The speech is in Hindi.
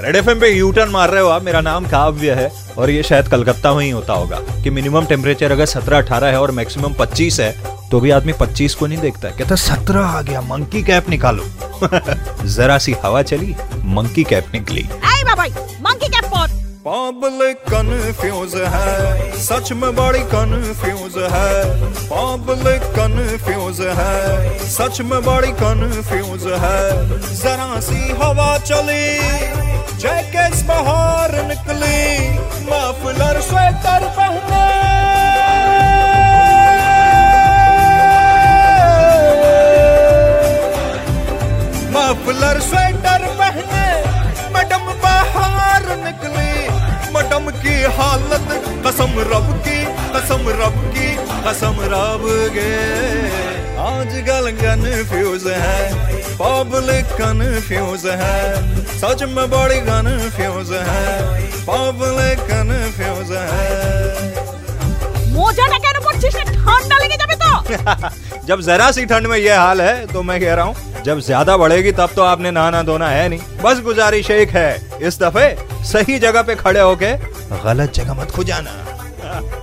रेड एफएम पे यू टर्न मार रहे हो आप मेरा नाम काव्य है और ये शायद कलकत्ता में ही होता होगा कि मिनिमम टेम्परेचर अगर सत्रह अठारह है और मैक्सिमम पच्चीस है तो भी आदमी पच्चीस को नहीं देखता है। कहता सत्रह आ गया मंकी कैप निकालो। जरा सी हवा चली मंकी कैप निकली। मंकी कैप पब्लिक कंफ्यूज है सच में बड़ी कंफ्यूज है। पब्लिक है सच में बड़ी है। जरा सी हवा चली। जैकेट्स बाहर निकली, मफलर स्वेटर पहने। मफलर स्वेटर पहने, मैडम बाहर निकली। मैडम की हालत कसम रब की, कसम रब की, कसम रब गे। आजकल कन्फ्यूज है पब्लिक कन्फ्यूज है सच में बड़ी कन्फ्यूज है पब्लिक कन्फ्यूज है মোজাটা কেন পড়ছিস রে? ঠান্ডা লেগে যাবে তো जब जरा सी ठंड में ये हाल है तो मैं कह रहा हूँ जब ज्यादा बढ़ेगी तब तो आपने नहाना धोना है नहीं बस गुजारिश एक है इस दफे सही जगह पे खड़े होके गलत जगह मत खो जाना